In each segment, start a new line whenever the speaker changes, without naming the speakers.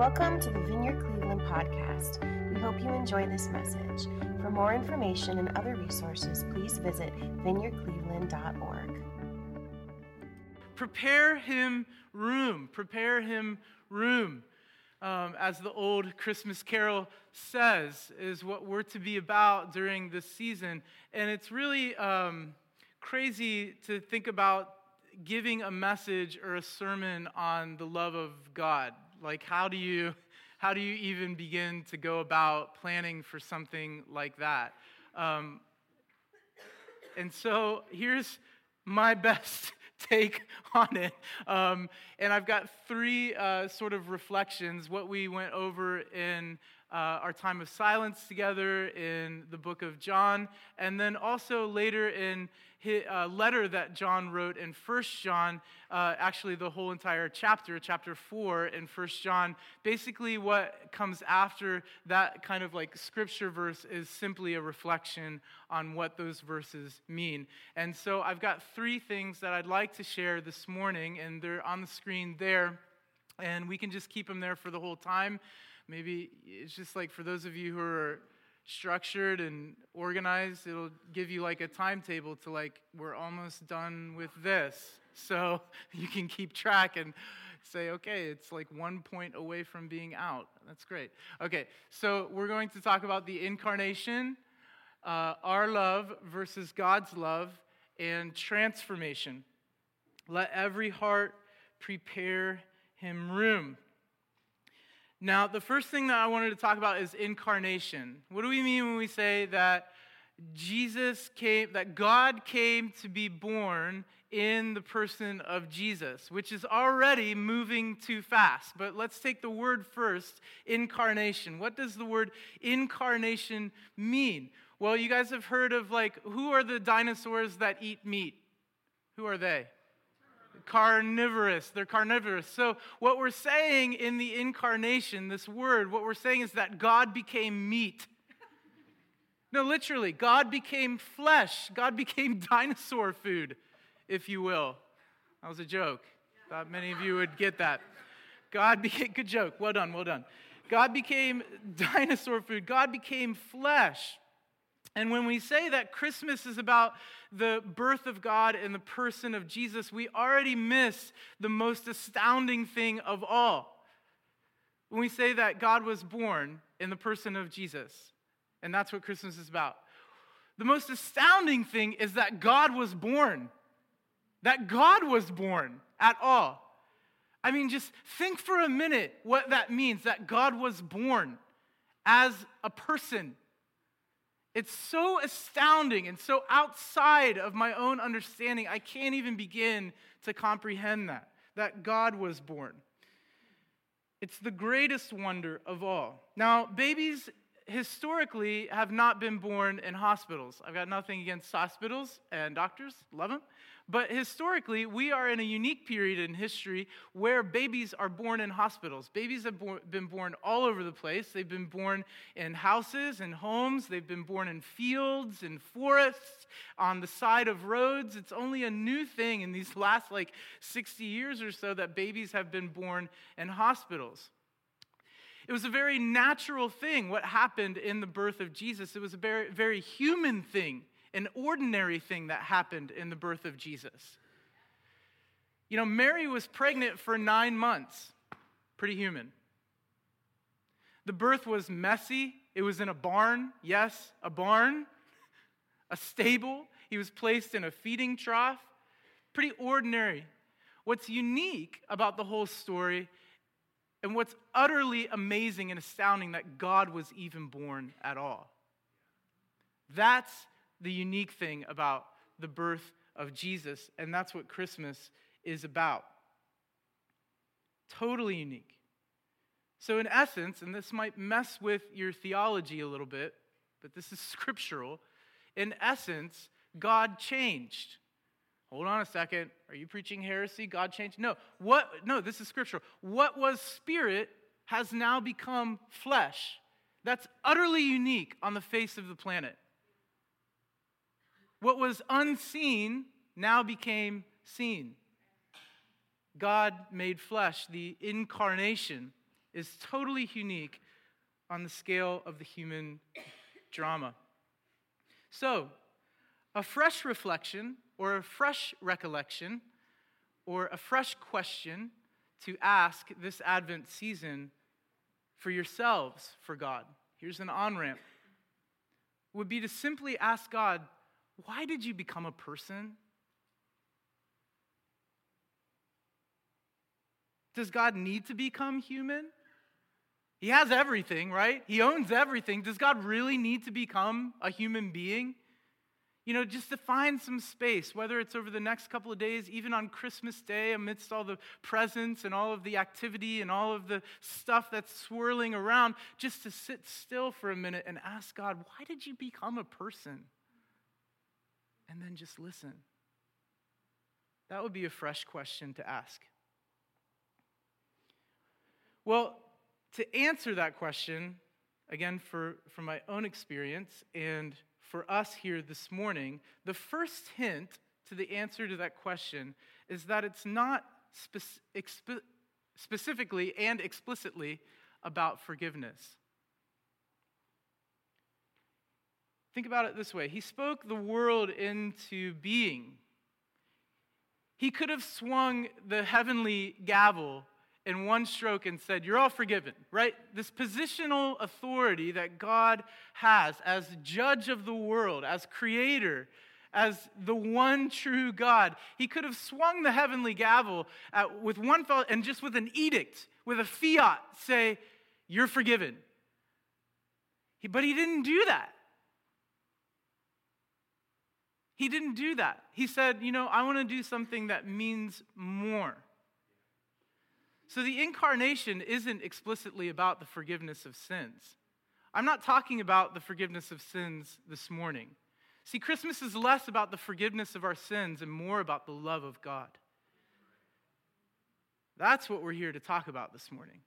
Welcome to the Vineyard Cleveland podcast. We hope you enjoy this message. For more information and other resources, please visit vineyardcleveland.org.
Prepare him room. Prepare him room. Um, as the old Christmas carol says, is what we're to be about during this season. And it's really um, crazy to think about giving a message or a sermon on the love of God. Like, how do you, how do you even begin to go about planning for something like that? Um, and so here's my best take on it. Um, and I've got three uh, sort of reflections, what we went over in uh, our time of silence together in the book of John, and then also later in a uh, letter that John wrote in First John, uh, actually the whole entire chapter, chapter 4 in First John. Basically, what comes after that kind of like scripture verse is simply a reflection on what those verses mean. And so I've got three things that I'd like to share this morning, and they're on the screen there, and we can just keep them there for the whole time. Maybe it's just like for those of you who are structured and organized, it'll give you like a timetable to like, we're almost done with this. So you can keep track and say, okay, it's like one point away from being out. That's great. Okay, so we're going to talk about the incarnation, uh, our love versus God's love, and transformation. Let every heart prepare him room. Now, the first thing that I wanted to talk about is incarnation. What do we mean when we say that Jesus came, that God came to be born in the person of Jesus, which is already moving too fast. But let's take the word first incarnation. What does the word incarnation mean? Well, you guys have heard of like, who are the dinosaurs that eat meat? Who are they? Carnivorous. They're carnivorous. So, what we're saying in the incarnation, this word, what we're saying is that God became meat. No, literally, God became flesh. God became dinosaur food, if you will. That was a joke. Thought many of you would get that. God became, good joke. Well done, well done. God became dinosaur food. God became flesh. And when we say that Christmas is about the birth of God in the person of Jesus, we already miss the most astounding thing of all. When we say that God was born in the person of Jesus, and that's what Christmas is about. The most astounding thing is that God was born. That God was born at all. I mean, just think for a minute what that means that God was born as a person it's so astounding and so outside of my own understanding, I can't even begin to comprehend that, that God was born. It's the greatest wonder of all. Now, babies historically have not been born in hospitals. I've got nothing against hospitals and doctors, love them. But historically, we are in a unique period in history where babies are born in hospitals. Babies have been born all over the place. They've been born in houses and homes, they've been born in fields and forests, on the side of roads. It's only a new thing in these last like 60 years or so that babies have been born in hospitals. It was a very natural thing what happened in the birth of Jesus. It was a very, very human thing an ordinary thing that happened in the birth of Jesus. You know, Mary was pregnant for nine months. Pretty human. The birth was messy. It was in a barn. Yes, a barn, a stable. He was placed in a feeding trough. Pretty ordinary. What's unique about the whole story and what's utterly amazing and astounding that God was even born at all. That's the unique thing about the birth of Jesus, and that's what Christmas is about. Totally unique. So, in essence, and this might mess with your theology a little bit, but this is scriptural. In essence, God changed. Hold on a second. Are you preaching heresy? God changed? No. What no, this is scriptural. What was spirit has now become flesh. That's utterly unique on the face of the planet. What was unseen now became seen. God made flesh, the incarnation is totally unique on the scale of the human drama. So, a fresh reflection or a fresh recollection or a fresh question to ask this Advent season for yourselves for God. Here's an on ramp would be to simply ask God, why did you become a person? Does God need to become human? He has everything, right? He owns everything. Does God really need to become a human being? You know, just to find some space, whether it's over the next couple of days, even on Christmas Day, amidst all the presents and all of the activity and all of the stuff that's swirling around, just to sit still for a minute and ask God, why did you become a person? And then just listen. That would be a fresh question to ask. Well, to answer that question, again, for, from my own experience and for us here this morning, the first hint to the answer to that question is that it's not spe- specifically and explicitly about forgiveness. Think about it this way He spoke the world into being. He could have swung the heavenly gavel in one stroke and said, You're all forgiven, right? This positional authority that God has as judge of the world, as creator, as the one true God. He could have swung the heavenly gavel at, with one fell and just with an edict, with a fiat, say, You're forgiven. He, but he didn't do that. He didn't do that. He said, You know, I want to do something that means more. So the incarnation isn't explicitly about the forgiveness of sins. I'm not talking about the forgiveness of sins this morning. See, Christmas is less about the forgiveness of our sins and more about the love of God. That's what we're here to talk about this morning.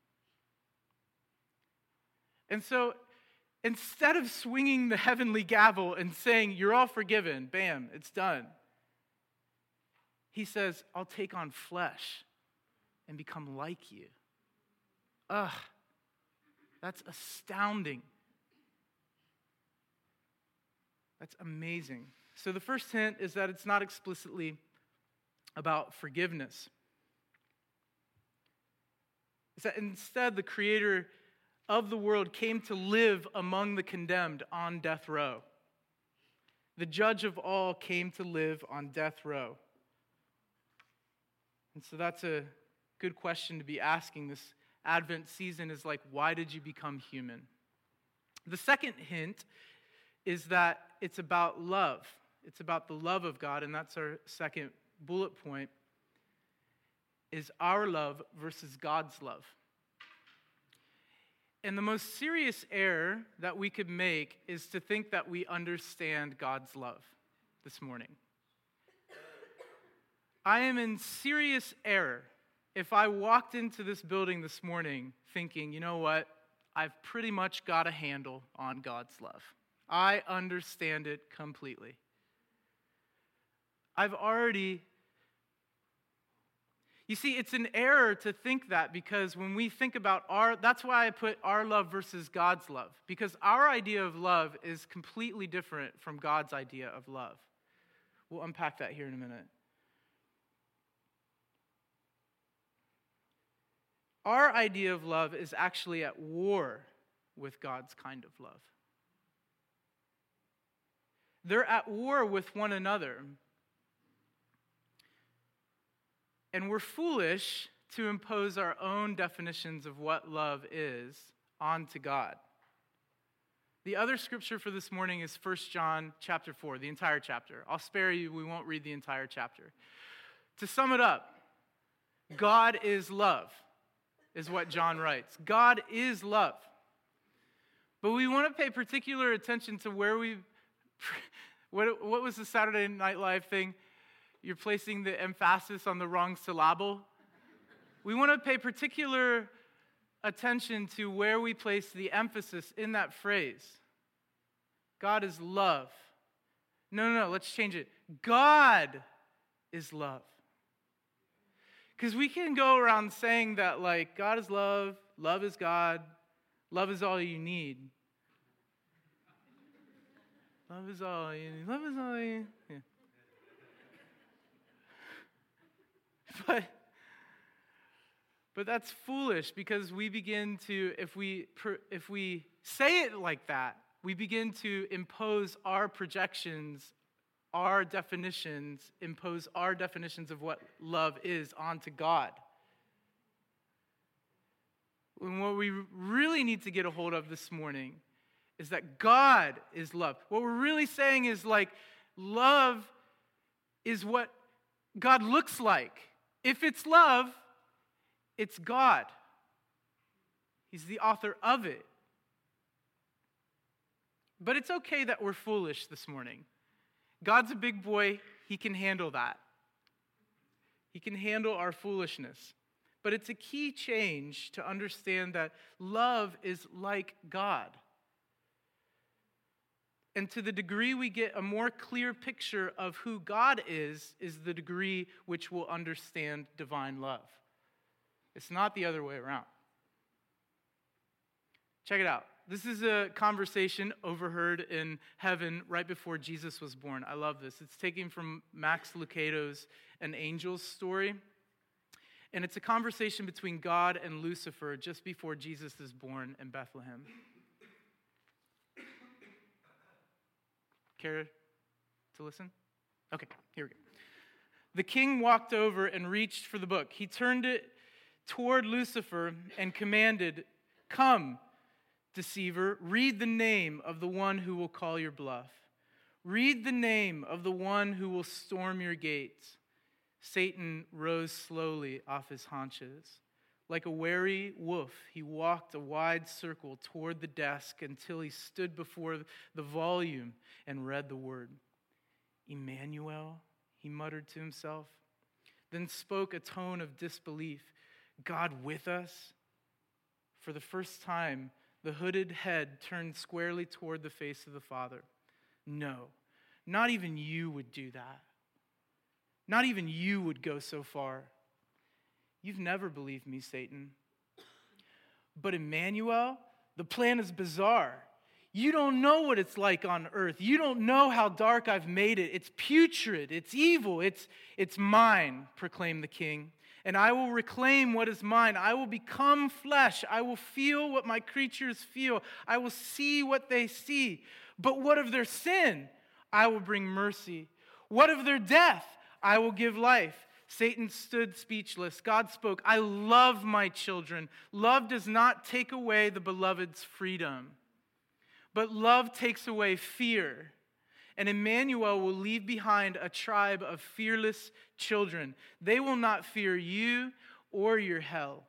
And so instead of swinging the heavenly gavel and saying, You're all forgiven, bam, it's done, he says, I'll take on flesh and become like you. Ugh, that's astounding. That's amazing. So, the first hint is that it's not explicitly about forgiveness. Is that instead the creator of the world came to live among the condemned on death row. The judge of all came to live on death row. And so that's a good question to be asking this Advent season is like, why did you become human? The second hint is that it's about love. It's about the love of God, and that's our second bullet point is our love versus God's love. And the most serious error that we could make is to think that we understand God's love this morning. I am in serious error if I walked into this building this morning thinking, you know what, I've pretty much got a handle on God's love, I understand it completely. I've already. You see, it's an error to think that because when we think about our, that's why I put our love versus God's love, because our idea of love is completely different from God's idea of love. We'll unpack that here in a minute. Our idea of love is actually at war with God's kind of love. They're at war with one another. And we're foolish to impose our own definitions of what love is onto God. The other scripture for this morning is 1 John chapter 4, the entire chapter. I'll spare you, we won't read the entire chapter. To sum it up, God is love is what John writes. God is love. But we want to pay particular attention to where we. What, what was the Saturday Night Live thing? You're placing the emphasis on the wrong syllable. We want to pay particular attention to where we place the emphasis in that phrase. God is love. No, no, no, let's change it. God is love. Because we can go around saying that, like, God is love, love is God, love is all you need. Love is all you need. Love is all you need. Yeah. But, but that's foolish because we begin to, if we, if we say it like that, we begin to impose our projections our definitions, impose our definitions of what love is onto God. And what we really need to get a hold of this morning is that God is love. What we're really saying is like, love is what God looks like. If it's love, it's God. He's the author of it. But it's okay that we're foolish this morning. God's a big boy, He can handle that. He can handle our foolishness. But it's a key change to understand that love is like God. And to the degree we get a more clear picture of who God is, is the degree which we'll understand divine love. It's not the other way around. Check it out. This is a conversation overheard in heaven right before Jesus was born. I love this. It's taken from Max Lucado's An Angel's Story. And it's a conversation between God and Lucifer just before Jesus is born in Bethlehem. Care to listen? Okay, here we go. The king walked over and reached for the book. He turned it toward Lucifer and commanded, Come deceiver, read the name of the one who will call your bluff. Read the name of the one who will storm your gates. Satan rose slowly off his haunches. Like a wary wolf, he walked a wide circle toward the desk until he stood before the volume and read the word. Emmanuel, he muttered to himself, then spoke a tone of disbelief God with us? For the first time, the hooded head turned squarely toward the face of the Father. No, not even you would do that. Not even you would go so far. You've never believed me, Satan. But Emmanuel, the plan is bizarre. You don't know what it's like on earth. You don't know how dark I've made it. It's putrid, it's evil, it's, it's mine, proclaimed the king and I will reclaim what is mine. I will become flesh. I will feel what my creatures feel. I will see what they see. But what of their sin? I will bring mercy. What of their death? I will give life. Satan stood speechless. God spoke, I love my children. Love does not take away the beloved's freedom, but love takes away fear and Emmanuel will leave behind a tribe of fearless children. They will not fear you or your hell.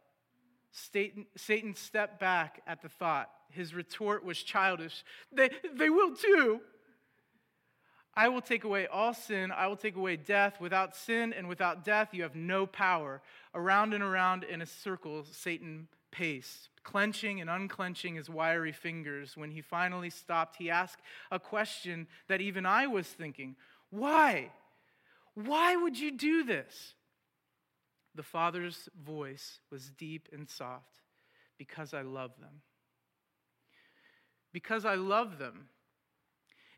Satan, Satan stepped back at the thought. His retort was childish. They, they will too. I will take away all sin. I will take away death. Without sin and without death, you have no power. Around and around in a circle, Satan paced clenching and unclenching his wiry fingers. When he finally stopped, he asked a question that even I was thinking Why? Why would you do this? The Father's voice was deep and soft because I love them. Because I love them.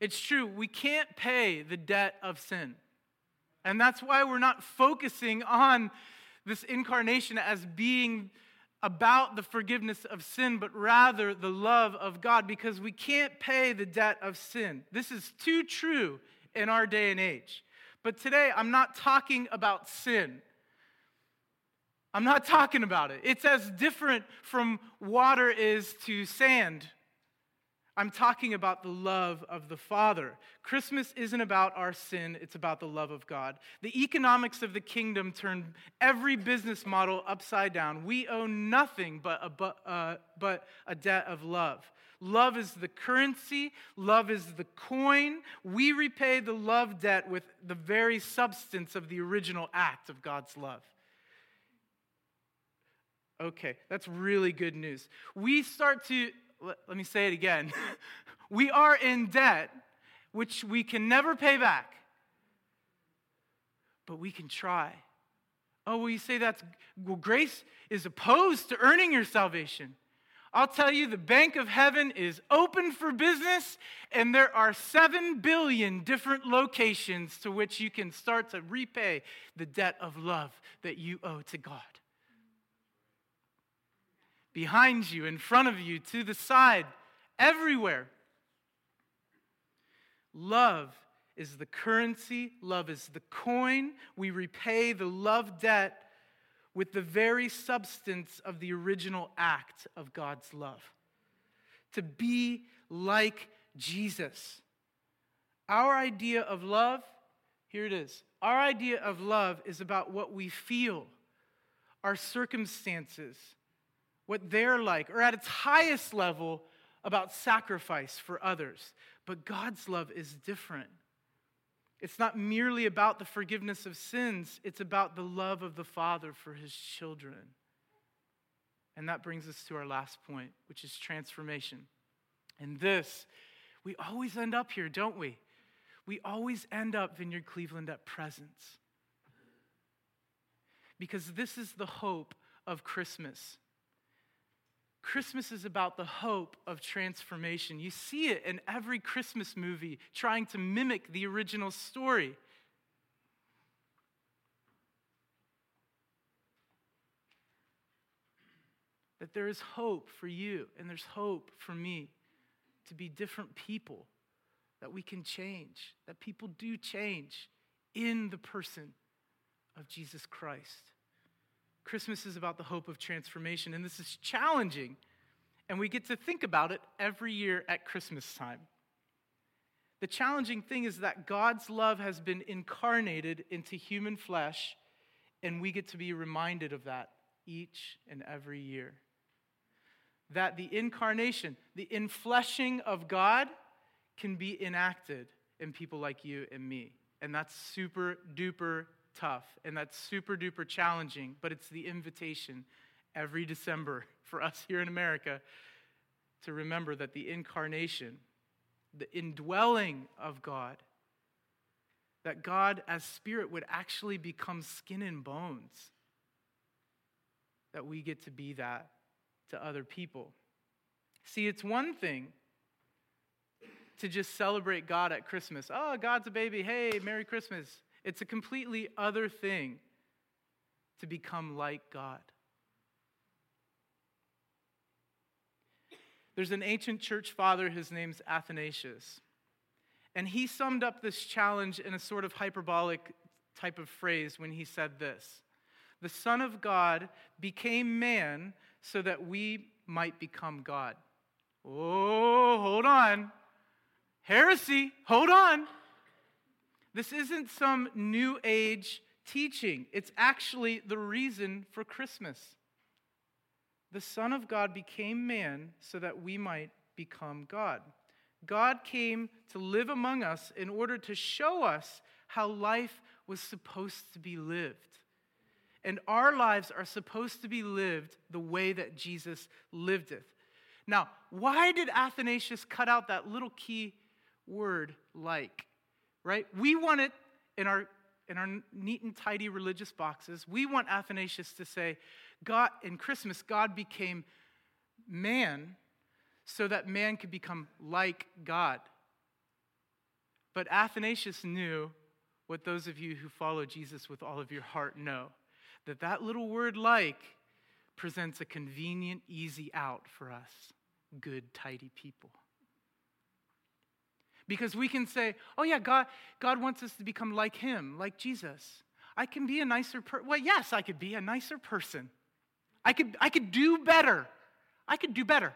It's true, we can't pay the debt of sin. And that's why we're not focusing on this incarnation as being about the forgiveness of sin, but rather the love of God, because we can't pay the debt of sin. This is too true in our day and age. But today, I'm not talking about sin. I'm not talking about it. It's as different from water is to sand I'm talking about the love of the Father. Christmas isn't about our sin, it's about the love of God. The economics of the kingdom turn every business model upside down. We owe nothing but a, uh, but a debt of love. Love is the currency, love is the coin. We repay the love debt with the very substance of the original act of God's love. Okay, that's really good news. We start to let, let me say it again. we are in debt, which we can never pay back, but we can try. Oh, well, you say that's, well, grace is opposed to earning your salvation. I'll tell you, the Bank of Heaven is open for business, and there are 7 billion different locations to which you can start to repay the debt of love that you owe to God. Behind you, in front of you, to the side, everywhere. Love is the currency, love is the coin. We repay the love debt with the very substance of the original act of God's love. To be like Jesus. Our idea of love, here it is. Our idea of love is about what we feel, our circumstances, what they're like, or at its highest level, about sacrifice for others. But God's love is different. It's not merely about the forgiveness of sins, it's about the love of the Father for his children. And that brings us to our last point, which is transformation. And this, we always end up here, don't we? We always end up, Vineyard Cleveland, at presence. Because this is the hope of Christmas. Christmas is about the hope of transformation. You see it in every Christmas movie trying to mimic the original story. That there is hope for you and there's hope for me to be different people, that we can change, that people do change in the person of Jesus Christ. Christmas is about the hope of transformation, and this is challenging. And we get to think about it every year at Christmas time. The challenging thing is that God's love has been incarnated into human flesh, and we get to be reminded of that each and every year. That the incarnation, the infleshing of God, can be enacted in people like you and me. And that's super duper tough and that's super duper challenging, but it's the invitation every December for us here in America to remember that the incarnation, the indwelling of God, that God as spirit would actually become skin and bones, that we get to be that to other people. See, it's one thing to just celebrate God at Christmas. Oh, God's a baby. Hey, Merry Christmas. It's a completely other thing to become like God. There's an ancient church father, his name's Athanasius. And he summed up this challenge in a sort of hyperbolic type of phrase when he said this The Son of God became man so that we might become God. Oh, hold on. Heresy, hold on. This isn't some new age teaching, it's actually the reason for Christmas. The Son of God became man so that we might become God. God came to live among us in order to show us how life was supposed to be lived. And our lives are supposed to be lived the way that Jesus lived it. Now, why did Athanasius cut out that little key word like? Right? We want it in our, in our neat and tidy religious boxes. We want Athanasius to say, God, in Christmas, God became man so that man could become like God. But Athanasius knew what those of you who follow Jesus with all of your heart know that that little word like presents a convenient, easy out for us, good, tidy people. Because we can say, oh, yeah, God, God wants us to become like Him, like Jesus. I can be a nicer person. Well, yes, I could be a nicer person. I could, I could do better. I could do better.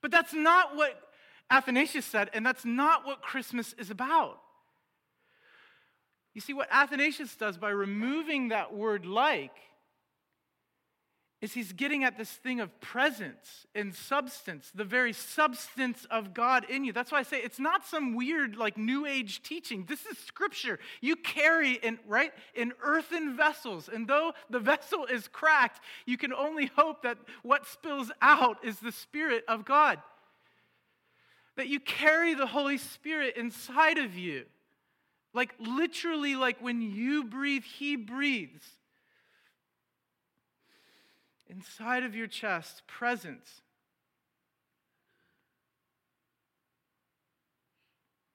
But that's not what Athanasius said, and that's not what Christmas is about. You see, what Athanasius does by removing that word like is he's getting at this thing of presence and substance, the very substance of God in you. That's why I say it's not some weird, like, new age teaching. This is scripture. You carry in, right, in earthen vessels. And though the vessel is cracked, you can only hope that what spills out is the Spirit of God. That you carry the Holy Spirit inside of you. Like, literally, like when you breathe, He breathes. Inside of your chest, present.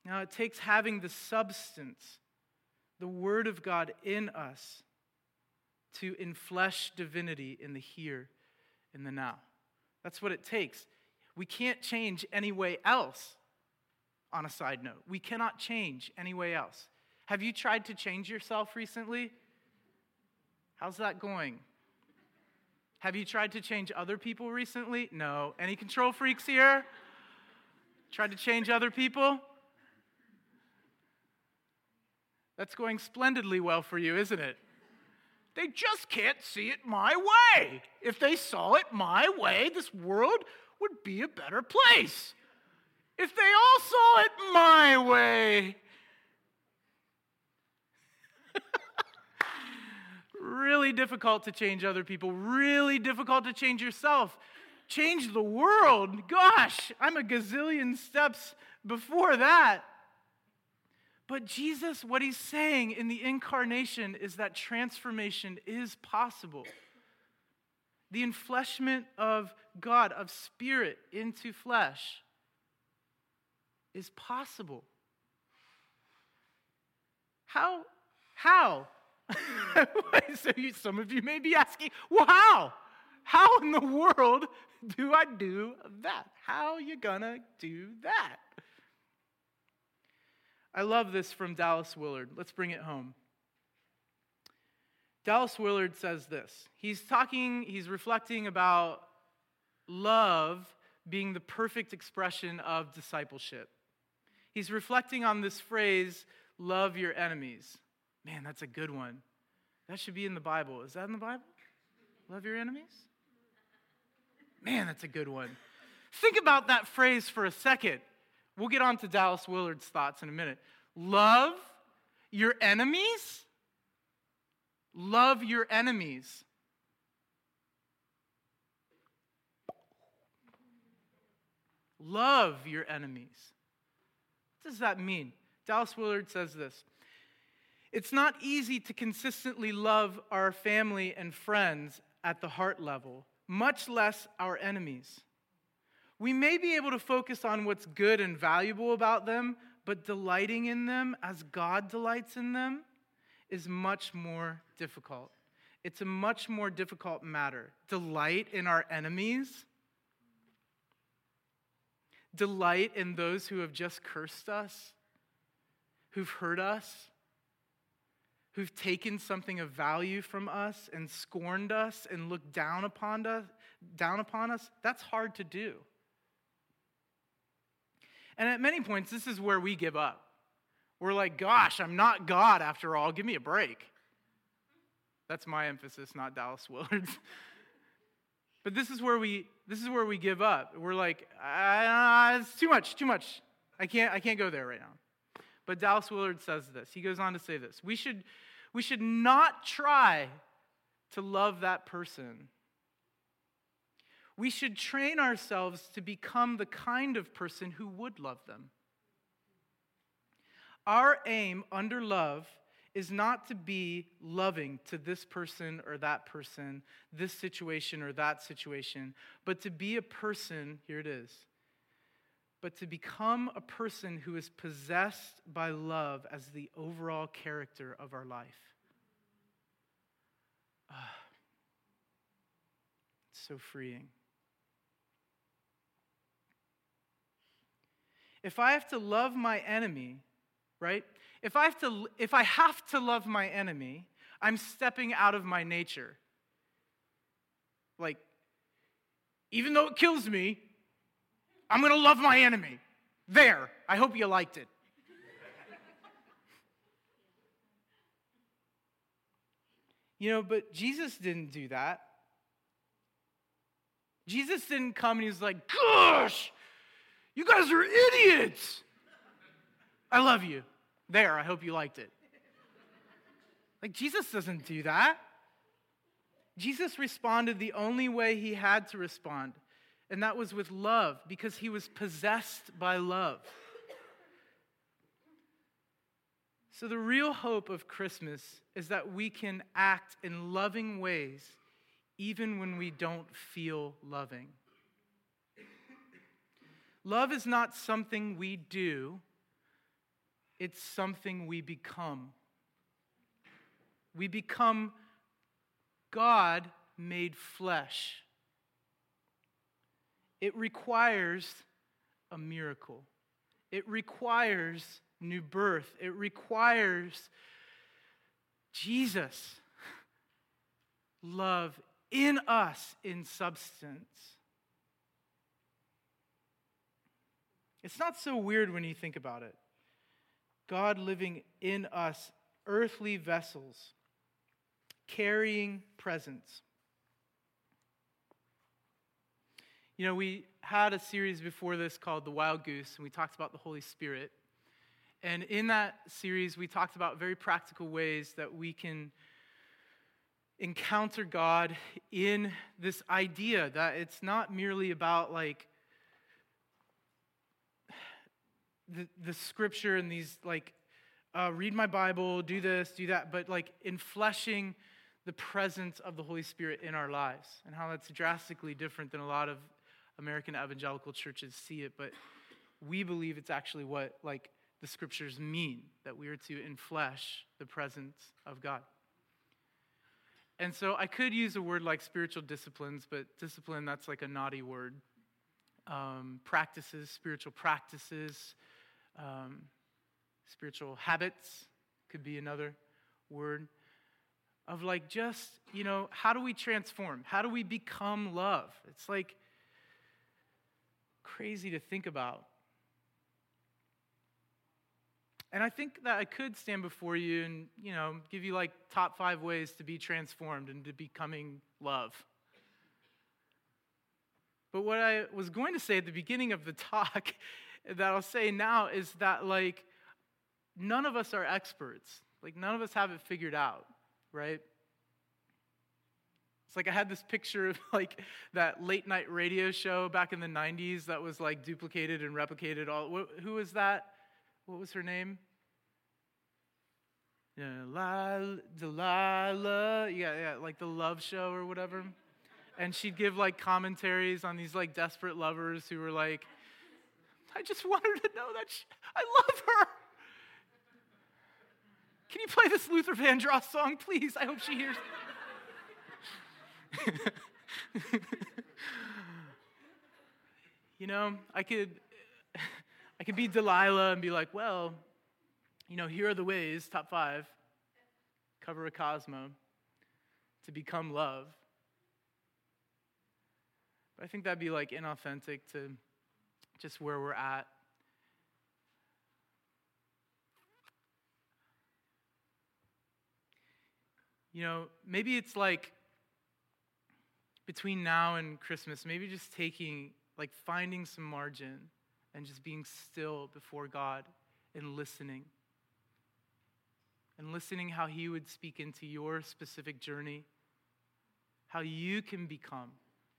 Now, it takes having the substance, the Word of God in us, to inflesh divinity in the here, in the now. That's what it takes. We can't change any way else, on a side note. We cannot change any way else. Have you tried to change yourself recently? How's that going? Have you tried to change other people recently? No. Any control freaks here? Tried to change other people? That's going splendidly well for you, isn't it? They just can't see it my way. If they saw it my way, this world would be a better place. If they all saw it my way. Really difficult to change other people, really difficult to change yourself. Change the world. Gosh, I'm a gazillion steps before that. But Jesus, what he's saying in the incarnation is that transformation is possible. The enfleshment of God, of spirit into flesh, is possible. How? How? so you, some of you may be asking, well, how? How in the world do I do that? How you gonna do that? I love this from Dallas Willard. Let's bring it home. Dallas Willard says this. He's talking, he's reflecting about love being the perfect expression of discipleship. He's reflecting on this phrase, love your enemies. Man, that's a good one. That should be in the Bible. Is that in the Bible? Love your enemies? Man, that's a good one. Think about that phrase for a second. We'll get on to Dallas Willard's thoughts in a minute. Love your enemies? Love your enemies. Love your enemies. What does that mean? Dallas Willard says this It's not easy to consistently love our family and friends at the heart level, much less our enemies. We may be able to focus on what's good and valuable about them, but delighting in them as God delights in them is much more difficult. It's a much more difficult matter. Delight in our enemies, delight in those who have just cursed us, who've hurt us, who've taken something of value from us and scorned us and looked down upon us, down upon us. That's hard to do. And at many points, this is where we give up. We're like, gosh, I'm not God after all. Give me a break. That's my emphasis, not Dallas Willard's. but this is where we this is where we give up. We're like, ah, it's too much, too much. I can't I can't go there right now. But Dallas Willard says this. He goes on to say this. We should we should not try to love that person we should train ourselves to become the kind of person who would love them. Our aim under love is not to be loving to this person or that person, this situation or that situation, but to be a person, here it is, but to become a person who is possessed by love as the overall character of our life. Ah, it's so freeing. if I have to love my enemy, right? If I have to, if I have to love my enemy, I'm stepping out of my nature. Like, even though it kills me, I'm going to love my enemy. There. I hope you liked it. you know, but Jesus didn't do that. Jesus didn't come and he was like, gosh, you guys are idiots. I love you. There, I hope you liked it. Like, Jesus doesn't do that. Jesus responded the only way he had to respond, and that was with love, because he was possessed by love. So, the real hope of Christmas is that we can act in loving ways even when we don't feel loving. Love is not something we do, it's something we become. We become God made flesh. It requires a miracle. It requires new birth. It requires Jesus, love in us in substance. It's not so weird when you think about it. God living in us, earthly vessels, carrying presence. You know, we had a series before this called The Wild Goose, and we talked about the Holy Spirit. And in that series, we talked about very practical ways that we can encounter God in this idea that it's not merely about like the, the scripture and these like uh, read my Bible, do this, do that, but like in fleshing the presence of the Holy Spirit in our lives and how that's drastically different than a lot of American evangelical churches see it, but we believe it's actually what like the scriptures mean that we are to inflesh the presence of God. And so I could use a word like spiritual disciplines, but discipline, that's like a naughty word. Um, practices, spiritual practices, um, spiritual habits could be another word. Of like just, you know, how do we transform? How do we become love? It's like crazy to think about. And I think that I could stand before you and, you know, give you like top five ways to be transformed into becoming love. But what I was going to say at the beginning of the talk that I'll say now is that, like, none of us are experts. Like, none of us have it figured out, right? It's like I had this picture of like that late night radio show back in the 90s that was like duplicated and replicated all. Who was that? what was her name? Delilah, Delilah, yeah, yeah, like the love show or whatever. And she'd give like commentaries on these like desperate lovers who were like, I just want her to know that she, I love her. Can you play this Luther Vandross song, please? I hope she hears. you know, I could I could be Delilah and be like, well, you know, here are the ways, top five, cover a Cosmo, to become love. But I think that'd be like inauthentic to just where we're at. You know, maybe it's like between now and Christmas, maybe just taking, like, finding some margin and just being still before God and listening. And listening how He would speak into your specific journey, how you can become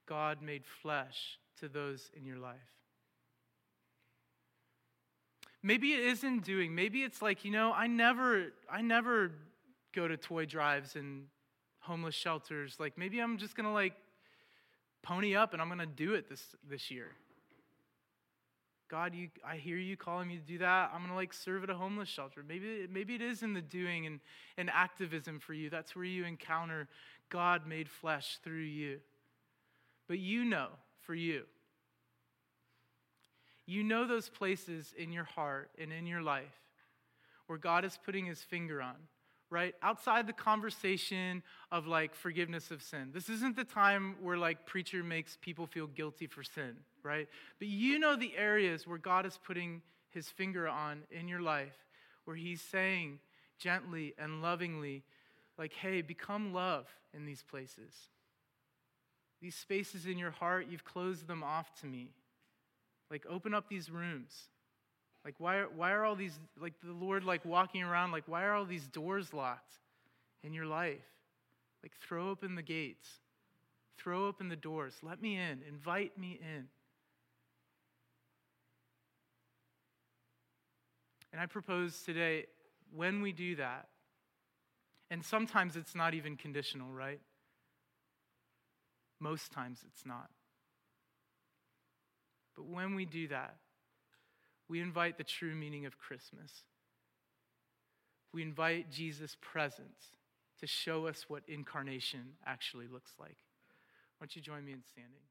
God made flesh to those in your life. Maybe it isn't doing. Maybe it's like, you know, I never I never go to toy drives and homeless shelters. Like maybe I'm just going to like pony up and I'm going to do it this this year. God, you, I hear you calling me to do that. I'm going to like serve at a homeless shelter. Maybe, maybe it is in the doing and, and activism for you. That's where you encounter God made flesh through you. But you know for you. You know those places in your heart and in your life where God is putting his finger on right? Outside the conversation of like forgiveness of sin. This isn't the time where like preacher makes people feel guilty for sin, right? But you know the areas where God is putting his finger on in your life, where he's saying gently and lovingly, like, hey, become love in these places. These spaces in your heart, you've closed them off to me. Like, open up these rooms. Like, why are, why are all these, like the Lord, like walking around, like, why are all these doors locked in your life? Like, throw open the gates, throw open the doors. Let me in, invite me in. And I propose today, when we do that, and sometimes it's not even conditional, right? Most times it's not. But when we do that, we invite the true meaning of Christmas. We invite Jesus' presence to show us what incarnation actually looks like. Why don't you join me in standing?